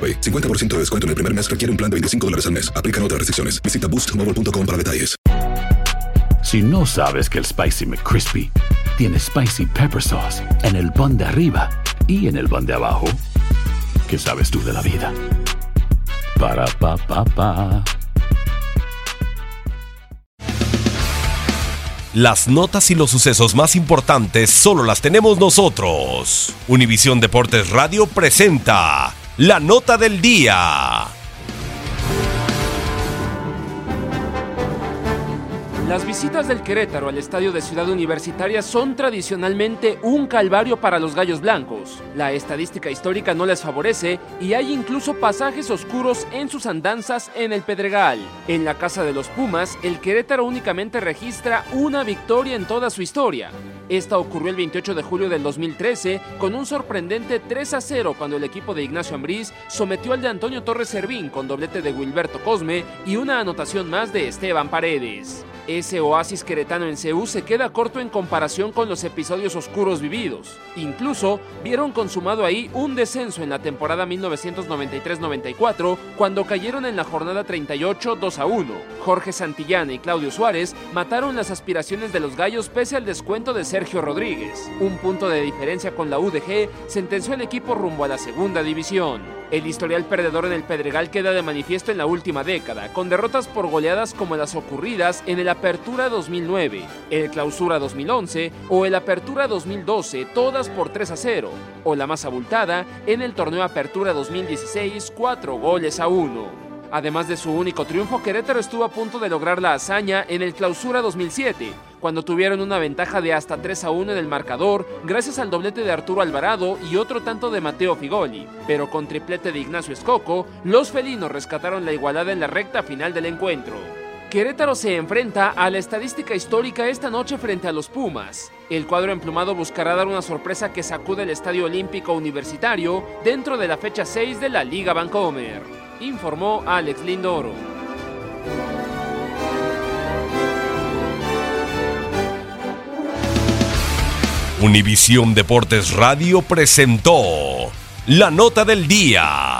AroPay. 50% de descuento en el primer mes requiere un plan de 25 dólares al mes. Aplican otras restricciones. Visita boostmobile.com para detalles. Si no sabes que el Spicy McCrispy tiene Spicy Pepper Sauce en el pan de arriba y en el pan de abajo, ¿qué sabes tú de la vida? Para, pa, pa, pa. Las notas y los sucesos más importantes solo las tenemos nosotros. Univisión Deportes Radio presenta la nota del día. Las visitas del Querétaro al estadio de Ciudad Universitaria son tradicionalmente un calvario para los gallos blancos. La estadística histórica no les favorece y hay incluso pasajes oscuros en sus andanzas en el Pedregal. En la casa de los Pumas, el Querétaro únicamente registra una victoria en toda su historia. Esta ocurrió el 28 de julio del 2013 con un sorprendente 3 a 0 cuando el equipo de Ignacio Ambriz sometió al de Antonio Torres Servín con doblete de Wilberto Cosme y una anotación más de Esteban Paredes. Ese oasis queretano en Ceú se queda corto en comparación con los episodios oscuros vividos. Incluso vieron consumado ahí un descenso en la temporada 1993-94 cuando cayeron en la jornada 38 2 a 1. Jorge Santillana y Claudio Suárez mataron las aspiraciones de los gallos pese al descuento de Sergio Rodríguez. Un punto de diferencia con la UDG sentenció al equipo rumbo a la segunda división. El historial perdedor en el Pedregal queda de manifiesto en la última década, con derrotas por goleadas como las ocurridas en el Apertura 2009, el Clausura 2011 o el Apertura 2012, todas por 3 a 0, o la más abultada en el Torneo Apertura 2016, 4 goles a 1. Además de su único triunfo, Querétaro estuvo a punto de lograr la hazaña en el Clausura 2007, cuando tuvieron una ventaja de hasta 3 a 1 en el marcador, gracias al doblete de Arturo Alvarado y otro tanto de Mateo Figoli. Pero con triplete de Ignacio Escoco, los felinos rescataron la igualdad en la recta final del encuentro. Querétaro se enfrenta a la estadística histórica esta noche frente a los Pumas. El cuadro emplumado buscará dar una sorpresa que sacude el Estadio Olímpico Universitario dentro de la fecha 6 de la Liga Vancomer. Informó Alex Lindoro. Univisión Deportes Radio presentó la nota del día.